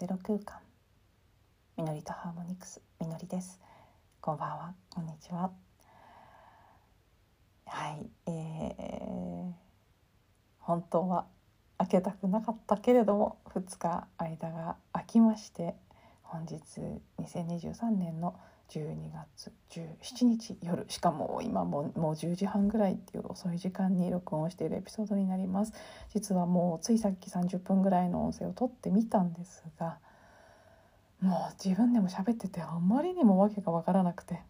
ゼロ空間。みのりとハーモニクス。みのりです。こんばんは。こんにちは。はい。えー、本当は開けたくなかったけれども2日間が空きまして本日2023年の12月17日夜しかも今ももう10時半ぐらいっていう遅い時間に録音しているエピソードになります。実はもうついさっき30分ぐらいの音声を撮ってみたんですがもう自分でも喋っててあんまりにも訳が分からなくて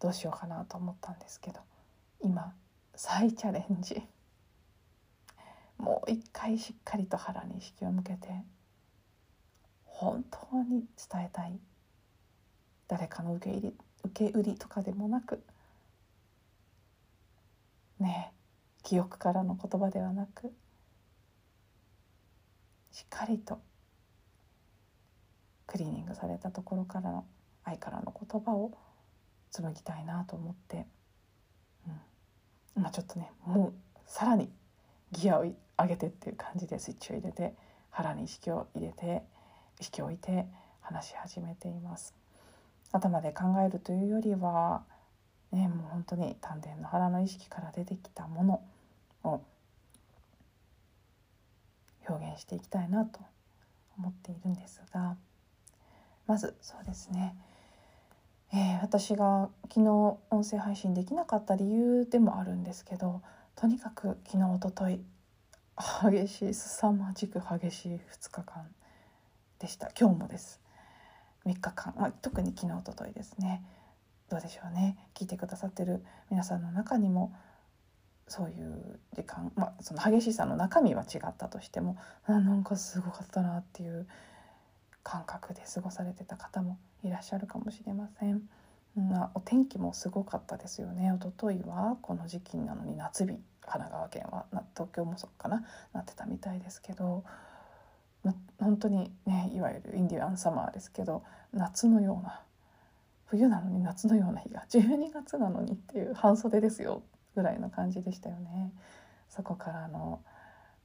どうしようかなと思ったんですけど今再チャレンジ。もう一回しっかりと腹に意識を向けて本当に伝えたい誰かの受け入れ受け売りとかでもなくね記憶からの言葉ではなくしっかりとクリーニングされたところからの愛からの言葉を紡ぎたいなと思って、うん、まあちょっとねもうさらにギアを上げてっていう感じでスイッチを入れて腹に意識を入れて意識を置いて話し始めています。頭で考えるというよりは、ね、もう本当に丹田の腹の意識から出てきたものを表現していきたいなと思っているんですがまずそうですね、えー、私が昨日音声配信できなかった理由でもあるんですけどとにかく昨日おととい激しい凄まじく激しい2日間でした。今日もです。3日間、まあ、特に昨日おとといですね。どうでしょうね。聞いてくださってる皆さんの中にもそういう時間、まあ、その激しさの中身は違ったとしてもあなんかすごかったなっていう感覚で過ごされてた方もいらっしゃるかもしれません。まあ、お天気もすごかったですよね。一昨日はこの時期なのに夏日。神奈川県は東京もそうかななってたみたいですけど。本当にねいわゆるインディアンサマーですけど夏のような冬なのに夏のような日が12月なのにっていう半袖ですよぐらいの感じでしたよね。そこからの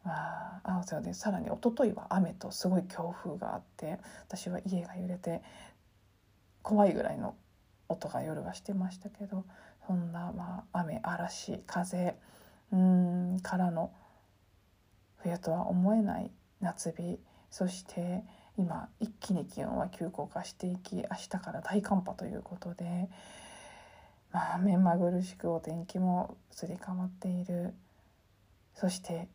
まあ、そうでさらに一昨日は雨とすごい強風があって私は家が揺れて怖いぐらいの音が夜はしてましたけどそんな、まあ、雨嵐風うんからの冬とは思えない夏日そして今一気に気温は急降下していき明日から大寒波ということで、まあ、目まぐるしくお天気も移り変わっている。そして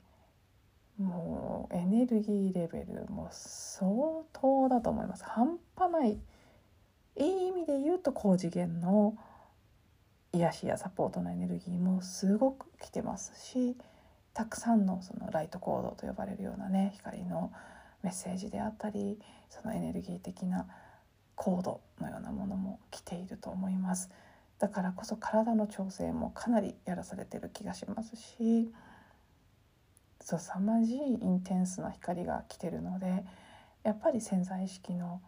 もうエネルギーレベルも相当だと思います。半端ない。いい意味で言うと高次元の癒しやサポートのエネルギーもすごく来てますしたくさんのそのライトコードと呼ばれるようなね光のメッセージであったりそのエネルギー的なコードのようなものも来ていると思います。だからこそ体の調整もかなりやらされてる気がしますしそう凄まじいインテンスな光が来てるのでやっぱり潜在意識の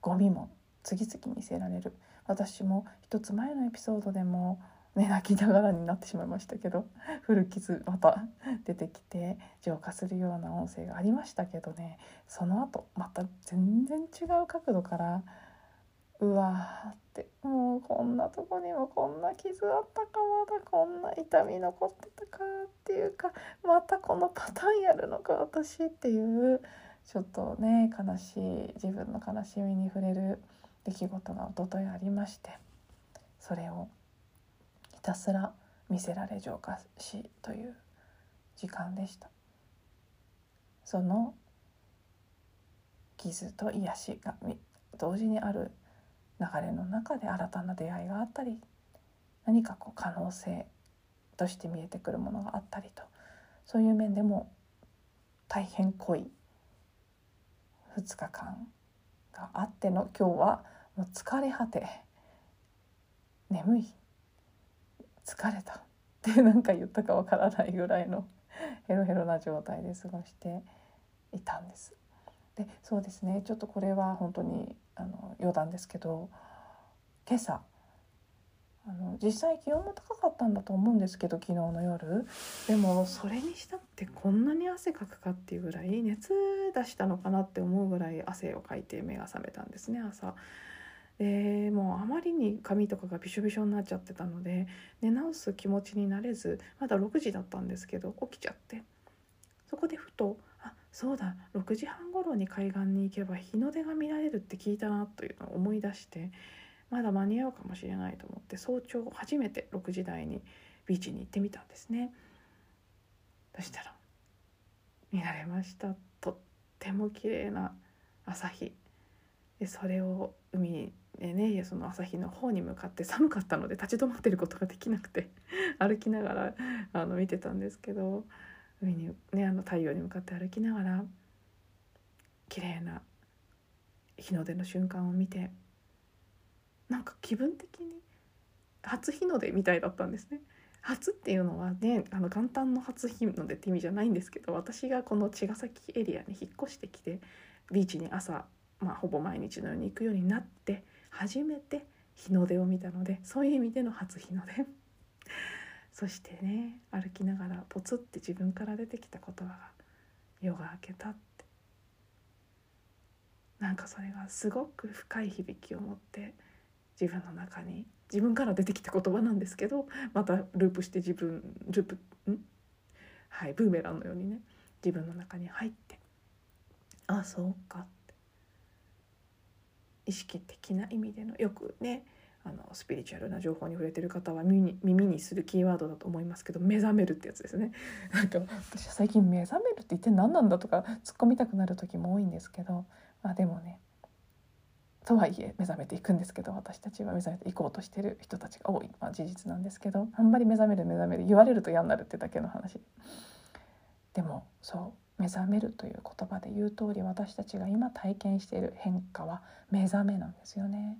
ゴミも次々見せられる。私も一つ前のエピソードでもね、泣きながらになってしまいましたけど 古傷また出てきて浄化するような音声がありましたけどね。その後また全然違う角度からうわーってもうこんなとこにもこんな傷あったかまだこんな痛み残ってたかっていうかまたこのパターンやるのか私っていうちょっとね悲しい自分の悲しみに触れる出来事が一昨日ありましてそれをたすら見せられ浄化しという時間でした。その傷と癒しが同時にある流れの中で新たな出会いがあったり何かこう可能性として見えてくるものがあったりとそういう面でも大変濃い2日間があっての今日はもう疲れ果て眠い疲れた って何か言ったかわからないぐらいの ヘロヘロな状態で過ごしていたんです。でそうですねちょっとこれは本当にあの余談ですけど今朝あの実際気温も高かったんだと思うんですけど昨日の夜でもそれにしたっってこんなに汗かくかっていうぐらい熱出したのかなって思うぐらい汗をかいて目が覚めたんですね朝。でもうあまりに髪とかがびしょびしょになっちゃってたので寝直す気持ちになれずまだ6時だったんですけど起きちゃって。そこでふとあそうだ6時半頃に海岸に行けば日の出が見られるって聞いたなというのを思い出してまだ間に合うかもしれないと思って早朝初めて6時台にビーチに行ってみたんですね。そしたら見られました。とっても綺麗な朝日。でそれを海にでねその朝日の方に向かって寒かったので立ち止まってることができなくて 歩きながらあの見てたんですけど海に、ね、あの太陽に向かって歩きながら綺麗な日の出の瞬間を見てなんか気分的に初日の出みたいだったんですね。初っていうのはねあの元旦の初日の出って意味じゃないんですけど私がこの茅ヶ崎エリアに引っ越してきてビーチに朝、まあ、ほぼ毎日のように行くようになって初めて日の出を見たのでそういう意味での初日の出。そしてね歩きながらポツって自分から出てきた言葉が「夜が明けた」って。なんかそれがすごく深い響きを持って自分の中に自分から出てきた言葉なんですけどまたループして自分ループん？はいブーメランのようにね自分の中に入ってあそうか意識的な意味でのよくねあのスピリチュアルな情報に触れてる方は耳に耳にするキーワードだと思いますけど目覚めるってやつですね。なんか私最近目覚めるって一体何なんだとか突っ込みたくなる時も多いんですけどまあでもねとはいえ目覚めていくんですけど私たちは目覚めていこうとしてる人たちが多い、まあ、事実なんですけどあんまり目覚める目覚める言われると嫌になるってだけの話。でもそう目覚めるという言葉で言う通り私たちが今体験している変化は目覚めなんですよね。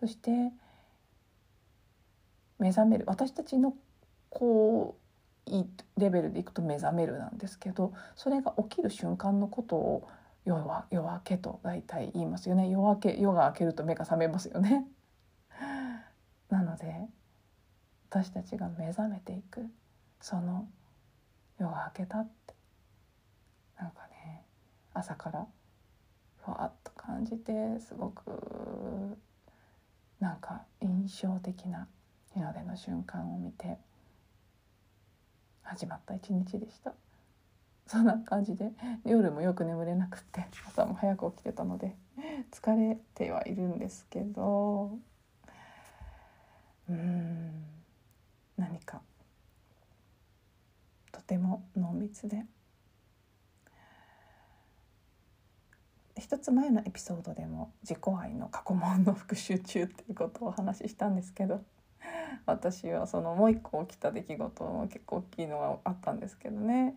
そして目覚める。私たちのこういいレベルでいくと目覚めるなんですけどそれが起きる瞬間のことを夜は夜明けと大体言いますよね。夜明け夜が明けると目が覚めますよね。なので私たちが目覚めていく。その夜が明けたって朝からふわっと感じてすごくなんか印象的な日の出の瞬間を見て始まった一日でした。そんな感じで夜もよく眠れなくって朝も早く起きてたので疲れてはいるんですけどうん何かとても濃密で一つ前のエピソードでも自己愛の過去問の復習中っていうことをお話ししたんですけど私はそのもう一個起きた出来事も結構大きいのがあったんですけどね。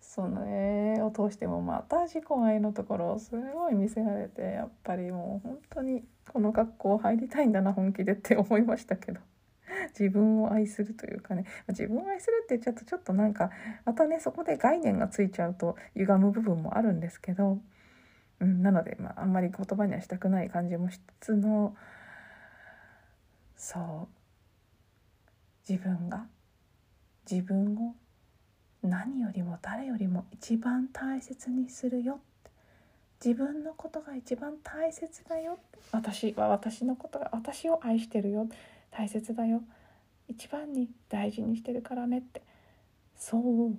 その絵を通してもまた自己愛のところをすごい見せられてやっぱりもう本当にこの学校入りたいんだな本気でって思いましたけど自分を愛するというかね。自分を愛するって言っちゃうとちょっとなんかまたねそこで概念がついちゃうと歪む部分もあるんですけど、うん、なので、まあ、あんまり言葉にはしたくない感じもしつつのそう。自分が自分を何よりも誰よりも一番大切にするよ。自分のことが一番大切だよ。私は私のことが私を愛してるよ。大切だよ。一番に大事にしてるからねって。そう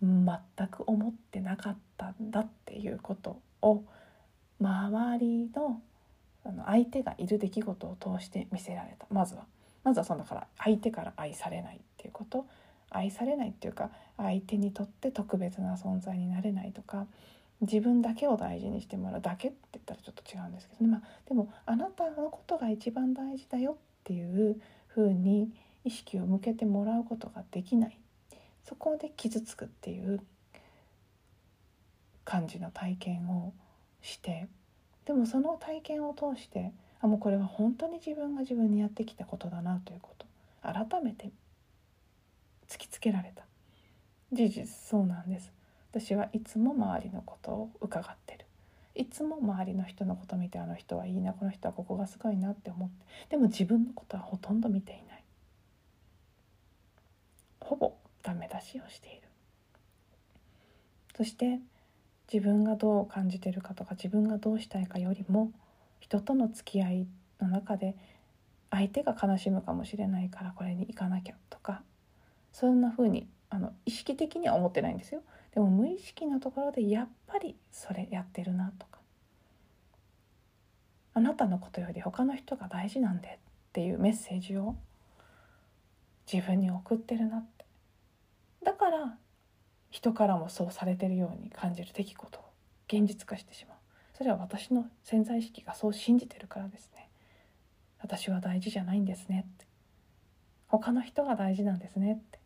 全く思ってなかったんだっていうこと。を周りのあの相手がいる出来事を通して見せられた。まずは。まずはそのだから相手から愛されないっていうこと。愛されないっていうか相手にとって特別な存在になれないとか自分だけを大事にしてもらうだけって言ったらちょっと違うんですけど、ね、まあ、でもあなたのことが一番大事だよっていうふうに意識を向けてもらうことができない。そこで傷つくっていう感じの体験をしてでもその体験を通してあもうこれは本当に自分が自分にやってきたことだなということ改めて突きつけられた。事実そうなんです。私はいつも周りのことを伺ってる。いつも周りの人のこと見てあの人はいいなこの人はここがすごいなって思ってでも自分のことはほとんど見ていない。ほぼダメ出しをしている。そして自分がどう感じてるかとか自分がどうしたいかよりも人との付き合いの中で相手が悲しむかもしれないからこれに行かなきゃとかそんな風にあの意識的には思ってないんですよ。でも無意識のところでやっぱりそれやってるなとか。あなたのことより他の人が大事なんでっていうメッセージを自分に送ってるなって。だから人からもそうされてるように感じる出来事を現実化してしまう。それは私の潜在意識がそう信じてるからですね。私は大事じゃないんですねって。他の人が大事なんですねって。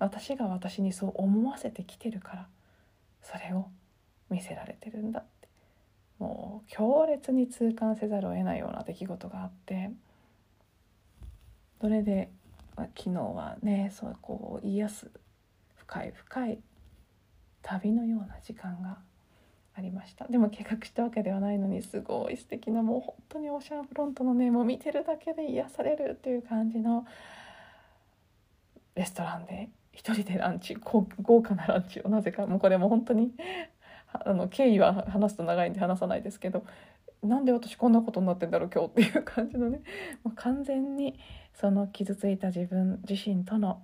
私が私にそう思わせてきてるからそれを見せられてるんだって。もう強烈に痛感せざるを得ないような出来事があって。それで昨日はねそうこう癒す深い深い旅のような時間がありました。でも計画したわけではないのにすごい素敵なもう本当にオーシャンフロントのねもう見てるだけで癒されるっていう感じのレストランで一人でランチ豪華なランチをなぜかもうこれも本当にあの経緯は話すと長いんで話さないですけどなんで私こんなことになってんだろう今日っていう感じのね。もう完全にその傷ついた自分自身との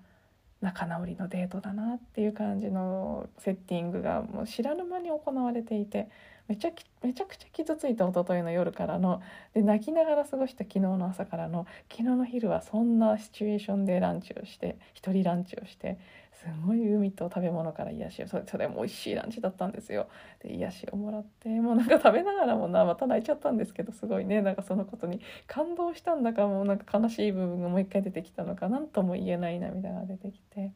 仲直りのデートだなっていう感じのセッティングがもう知らぬ間に行われていてめちゃめちゃくちゃ傷ついた一昨日の夜からので泣きながら過ごした昨日の朝からの昨日の昼はそんなシチュエーションでランチをして一人ランチをしてすごい海と食べ物から癒しをそれそれも美味しいランチだったんですよで癒しをもらってもうなんか食べながらもなまた泣いちゃったんですけどすごいねなんかそのことに感動したんだかもうなんか悲しい部分がもう一回出てきたのか何とも言えない涙が出てきて。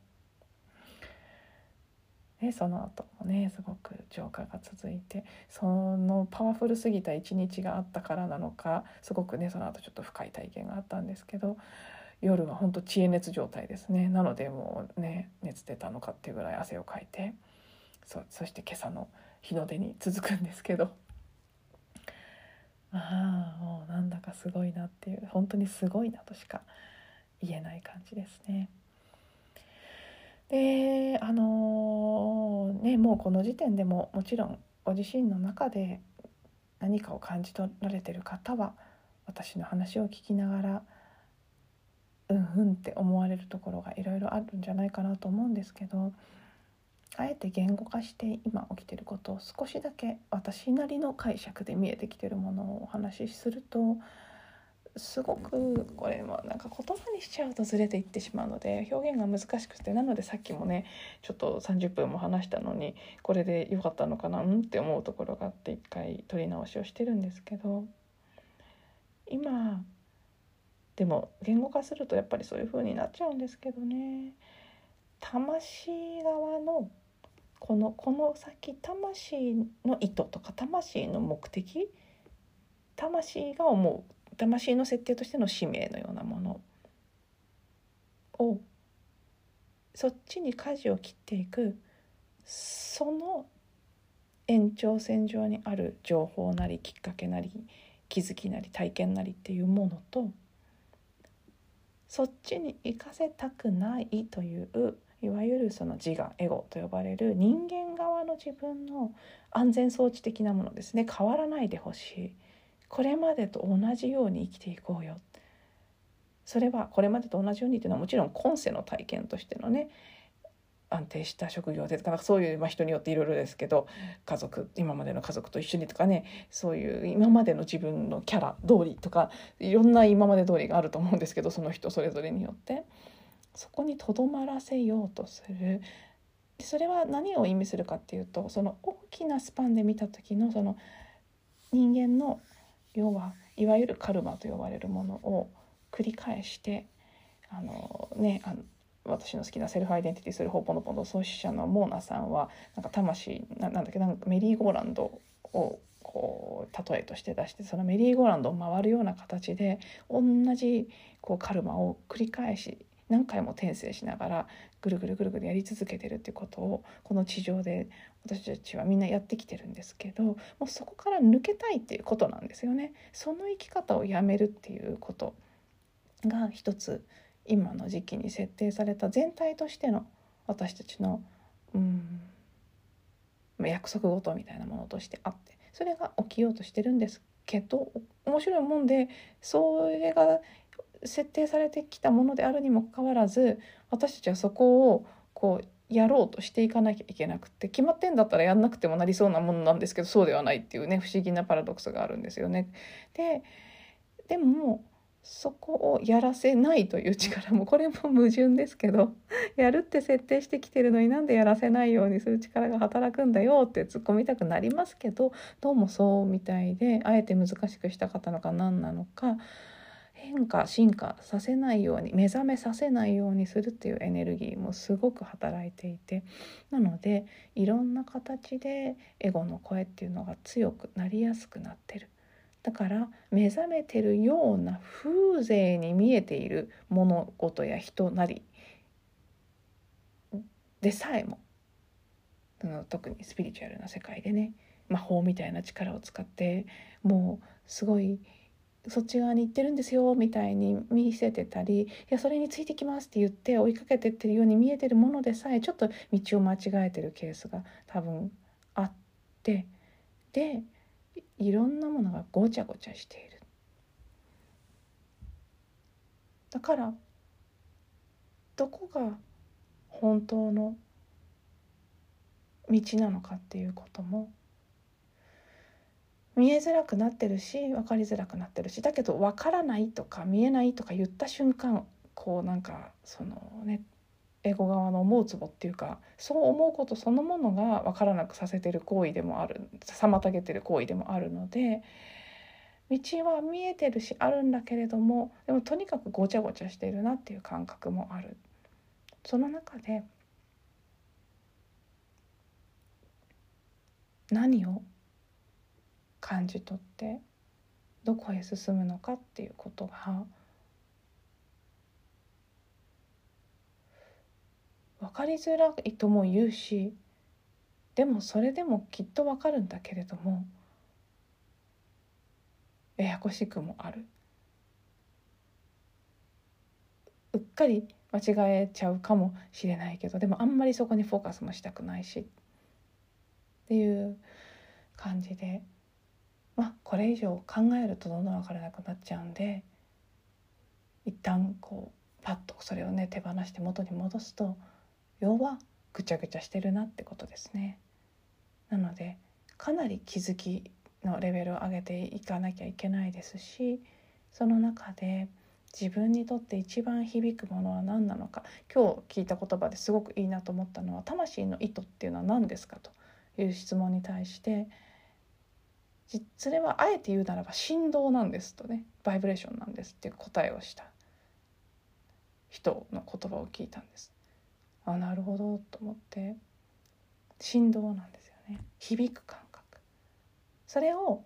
でその後もねすごく浄化が続いてそのパワフルすぎた一日があったからなのかすごくねその後ちょっと深い体験があったんですけど夜は本当知恵熱状態ですね。なのでもうね熱出たのかっていうぐらい汗をかいて。そそして今朝の日の出に続くんですけど。ああもうなんだかすごいなっていう。本当にすごいなとしか言えない感じですね。であのー、ねもうこの時点でももちろんご自身の中で何かを感じ取られてる方は私の話を聞きながらうんうんって思われるところがいろいろあるんじゃないかなと思うんですけどあえて言語化して今起きてることを少しだけ私なりの解釈で見えてきてるものをお話しするとすごくこれもなんか言葉にしちゃうとずれていってしまうので表現が難しくてなのでさっきもねちょっと30分も話したのにこれで良かったのかなんって思うところがあって一回撮り直しをしてるんですけど今でも言語化するとやっぱりそういう風になっちゃうんですけどね。魂側のこのこの先魂の意図とか魂の目的魂が思う魂の設定としての使命のようなものをそっちに舵を切っていくその延長線上にある情報なりきっかけなり気づきなり体験なりっていうものとそっちに行かせたくないといういわゆるその自我エゴと呼ばれる人間側の自分の安全装置的なものですね。変わらないでほしい。これまでと同じように生きていこうよ。それはこれまでと同じようにというのはもちろん今世の体験としてのね安定した職業でとかそういう、まあ、人によっていろいろですけど家族今までの家族と一緒にとかねそういう今までの自分のキャラ通りとかいろんな今まで通りがあると思うんですけどその人それぞれによって。そこにとどまらせようとする。それは何を意味するかっていうとその大きなスパンで見た時のその人間の要はいわゆるカルマと呼ばれるものを繰り返してあのねあの私の好きなセルフアイデンティティするホーポノポノ創始者のモーナさんはなんか魂なんだっけなんかメリーゴーランドをこう例えとして出してそのメリーゴーランドを回るような形で同じこうカルマを繰り返し何回も転生しながらぐるぐるぐるぐるやり続けてるっていうことをこの地上で私たちはみんなやってきてるんですけどもうそこから抜けたいっていうことなんですよね。その生き方をやめるっていうことが一つ今の時期に設定された全体としての私たちのうん約束事みたいなものとしてあってそれが起きようとしてるんですけど面白いもんでそれが設定されてきたものであるにもかかわらず私たちはそこをこうやろうとしていかなきゃいけなくて決まってんだったらやんなくてもなりそうなものなんですけどそうではないっていうね不思議なパラドックスがあるんですよね。ででもそこをやらせないという力もこれも矛盾ですけど やるって設定してきてるのになんでやらせないようにする力が働くんだよって突っ込みたくなりますけどどうもそうみたいであえて難しくしたかったのか何なのか変化進化させないように目覚めさせないようにするっていうエネルギーもすごく働いていてなのでいろんな形でエゴの声っていうのが強くなりやすくなってる。だから目覚めてるような風情に見えている物事や人なり。でさえも。特にスピリチュアルな世界でね。魔法みたいな力を使ってもうすごいそっち側に行ってるんですよみたいに見せてたり「いやそれについてきます」って言って追いかけてってるように見えてるものでさえちょっと道を間違えてるケースが多分あって。でいろんなものがごちゃごちゃしている。だからどこが本当の道なのかっていうことも見えづらくなってるし分かりづらくなってるしだけど分からないとか見えないとか言った瞬間こうなんかそのねエゴ側の思うツボっていうかそう思うことそのものが分からなくさせてる行為でもある妨げてる行為でもあるので道は見えてるしあるんだけれどもでもとにかくごちゃごちゃしてるなっていう感覚もある。その中で何を感じ取ってどこへ進むのかっていうことが分かりづらいとも言うしでもそれでもきっと分かるんだけれどもややこしくもある。うっかり間違えちゃうかもしれないけどでもあんまりそこにフォーカスもしたくないしっていう感じでまあこれ以上考えるとどんどん分からなくなっちゃうんで一旦こうパッとそれをね手放して元に戻すと要はぐちゃぐちゃしてるなってことですね。なのでかなり気づきのレベルを上げていかなきゃいけないですしその中で自分にとって一番響くものは何なのか今日聞いた言葉ですごくいいなと思ったのは「魂の意図っていうのは何ですか?」という質問に対してそれはあえて言うならば振動なんですとねバイブレーションなんですっていう答えをした人の言葉を聞いたんです。あなるほどと思って。振動なんですよね。響く感覚。それを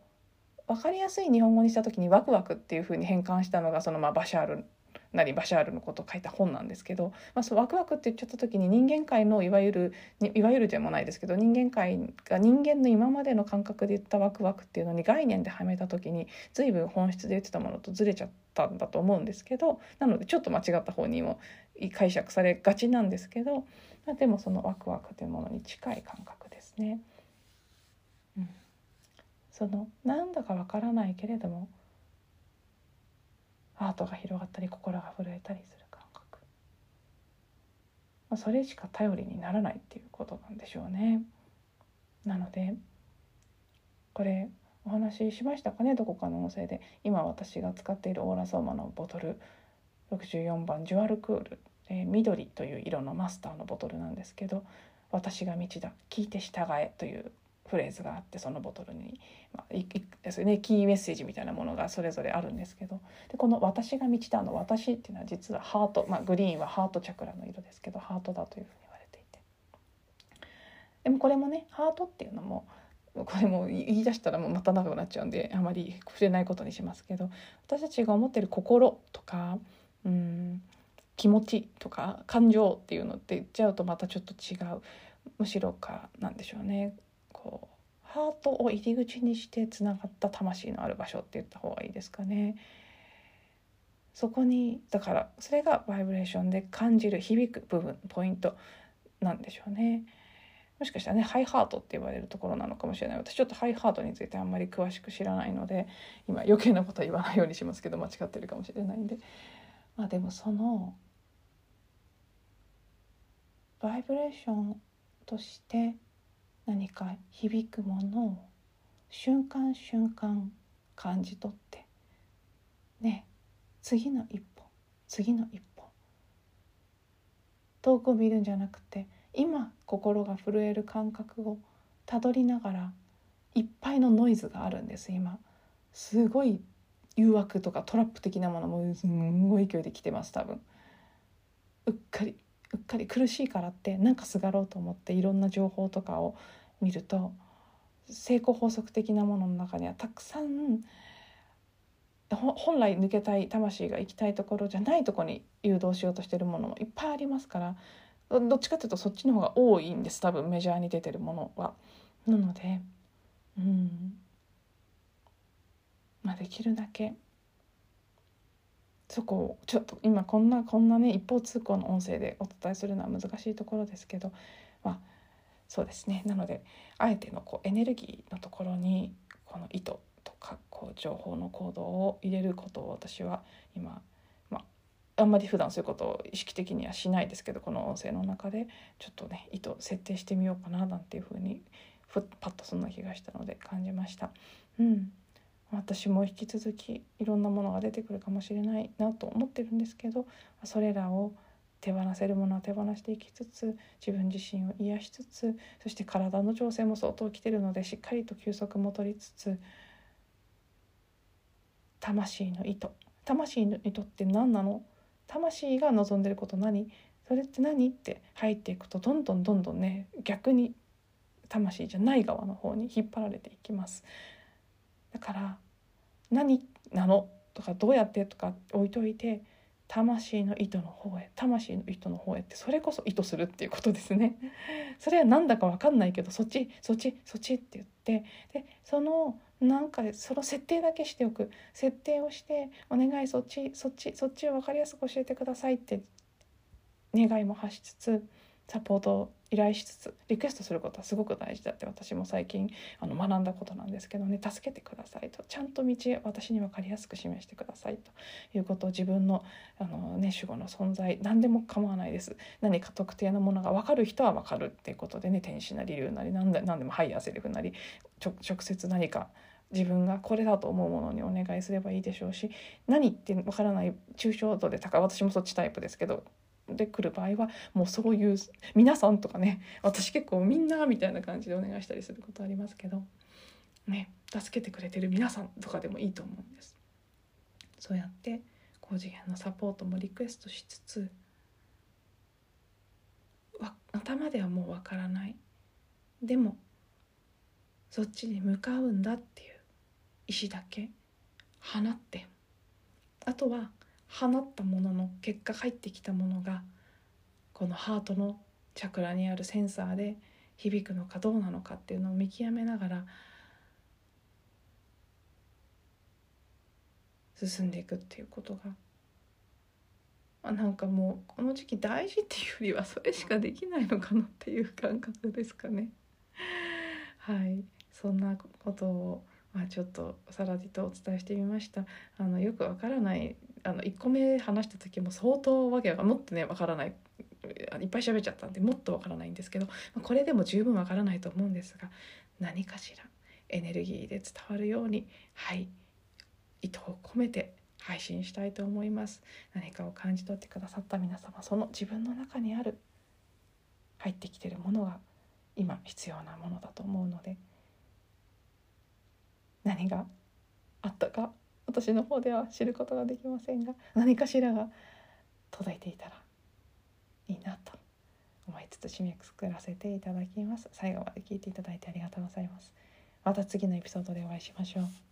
分かりやすい日本語にした時にワクワクっていう風に変換したのがそのまあバシャールなりバシャールのことを書いた本なんですけど、まあ、そうワクワクって言っちゃった時に人間界のいわゆるいわゆるでもないですけど人間界が人間の今までの感覚で言ったワクワクっていうのに概念ではめた時に随分本質で言ってたものとずれちゃったんだと思うんですけどなのでちょっと間違った方にも解釈されがちなんですけどまあでもそのワクワクというものに近い感覚ですね。うん、そのなんだかわからないけれどもアートが広がったり心が震えたりする感覚、まあ、それしか頼りにならないっていうことなんでしょうね。なのでこれお話ししましたかね？どこかの音声で。今私が使っているオーラソーマのボトル。64番ジュアルクール、えー、緑という色のマスターのボトルなんですけど「私が道だ聞いて従え」というフレーズがあってそのボトルに、まあいいですね、キーメッセージみたいなものがそれぞれあるんですけどでこの「私が道だ」の「私」っていうのは実はハート、まあ、グリーンはハートチャクラの色ですけどハートだというふうに言われていて。でもこれもねハートっていうのもこれも言い出したらもうまた長くなっちゃうんであまり触れないことにしますけど私たちが思ってる心とかうん。気持ちとか感情っていうのって言っちゃうとまたちょっと違う。むしろかなんでしょうね。こうハートを入り口にしてつながった魂のある場所って言った方がいいですかね。そこにだからそれがバイブレーションで感じる響く部分ポイントなんでしょうね。もしかしたらねハイハートって言われるところなのかもしれない。私ちょっとハイハートについてあんまり詳しく知らないので今余計なことは言わないようにしますけど間違ってるかもしれないんで。まあでもそのバイブレーションとして何か響くものを瞬間瞬間感じ取ってね次の一歩次の一歩遠くを見るんじゃなくて今心が震える感覚をたどりながらいっぱいのノイズがあるんです今。すごい誘惑とかトラップ的なものもすんごい勢いで来てます多分うっかりうっかり苦しいからってなんかすがろうと思っていろんな情報とかを見ると成功法則的なものの中にはたくさん本来抜けたい魂が行きたいところじゃないとこに誘導しようとしてるものもいっぱいありますからどっちかっていうとそっちの方が多いんです多分メジャーに出てるものは。なのでうんまあできるだけ。そこをちょっと今こんなこんなね一方通行の音声でお伝えするのは難しいところですけど。まあそうですね。なのであえてのこうエネルギーのところにこの意図とかこう情報の行動を入れることを私は今まあんまり普段そういうことを意識的にはしないですけどこの音声の中でちょっとね意図設定してみようかななんていうふうにふっパッとそんな気がしたので感じました。うん。私も引き続きいろんなものが出てくるかもしれないなと思ってるんですけどそれらを手放せるものは手放していきつつ自分自身を癒しつつそして体の調整も相当きてるのでしっかりと休息も取りつつ魂の意図。魂の意図って何なの？魂が望んでること何？それって何って入っていくとどんどんどんどんね逆に魂じゃない側の方に引っ張られていきます。だから何なの？とかどうやって？とか置いといて魂の意図の方へ魂の意図の方へってそれこそ意図するっていうことですね。それは何だか分かんないけどそっちそっちそっちって言ってでそのなんかその設定だけしておく。設定をして「お願いそっちそっちそっちを分かりやすく教えてください」って願いも発しつつサポートを依頼しつつリクエストすることはすごく大事だって私も最近あの学んだことなんですけどね。助けてくださいと。ちゃんと道私に分かりやすく示してくださいということを自分のあの、ね、守護の存在何でも構わないです。何か特定のものが分かる人は分かるっていうことでね天使なり竜なり何で何でもハイヤーセリフなり直接何か自分がこれだと思うものにお願いすればいいでしょうし何って分からない抽象度で高い私もそっちタイプですけどで来る場合はもうそういう皆さんとかね私結構みんなみたいな感じでお願いしたりすることありますけどね助けてくれてる皆さんとかでもいいと思うんです。そうやって高次元のサポートもリクエストしつつ頭ではもうわからないでもそっちに向かうんだっていう意志だけ放ってあとは放ったものの結果入ってきたものがこのハートのチャクラにあるセンサーで響くのかどうなのかっていうのを見極めながら進んでいくっていうことがあなんかもうこの時期大事っていうよりはそれしかできないのかなっていう感覚ですかね。はいそんなことをまあ、ちょっとさらりとお伝えしてみましたあのよくわからないあの1個目話した時も相当わけがもっとねわからないいっぱい喋っちゃったんでもっとわからないんですけどこれでも十分わからないと思うんですが何かしらエネルギーで伝わるようにはい意図を込めて配信したいと思います。何かを感じ取ってくださった皆様その自分の中にある入ってきてるものが今必要なものだと思うので何があったか私の方では知ることができませんが何かしらが届いていたらいいなと思いつつ締めくくらせていただきます。最後まで聞いていただいてありがとうございます。また次のエピソードでお会いしましょう。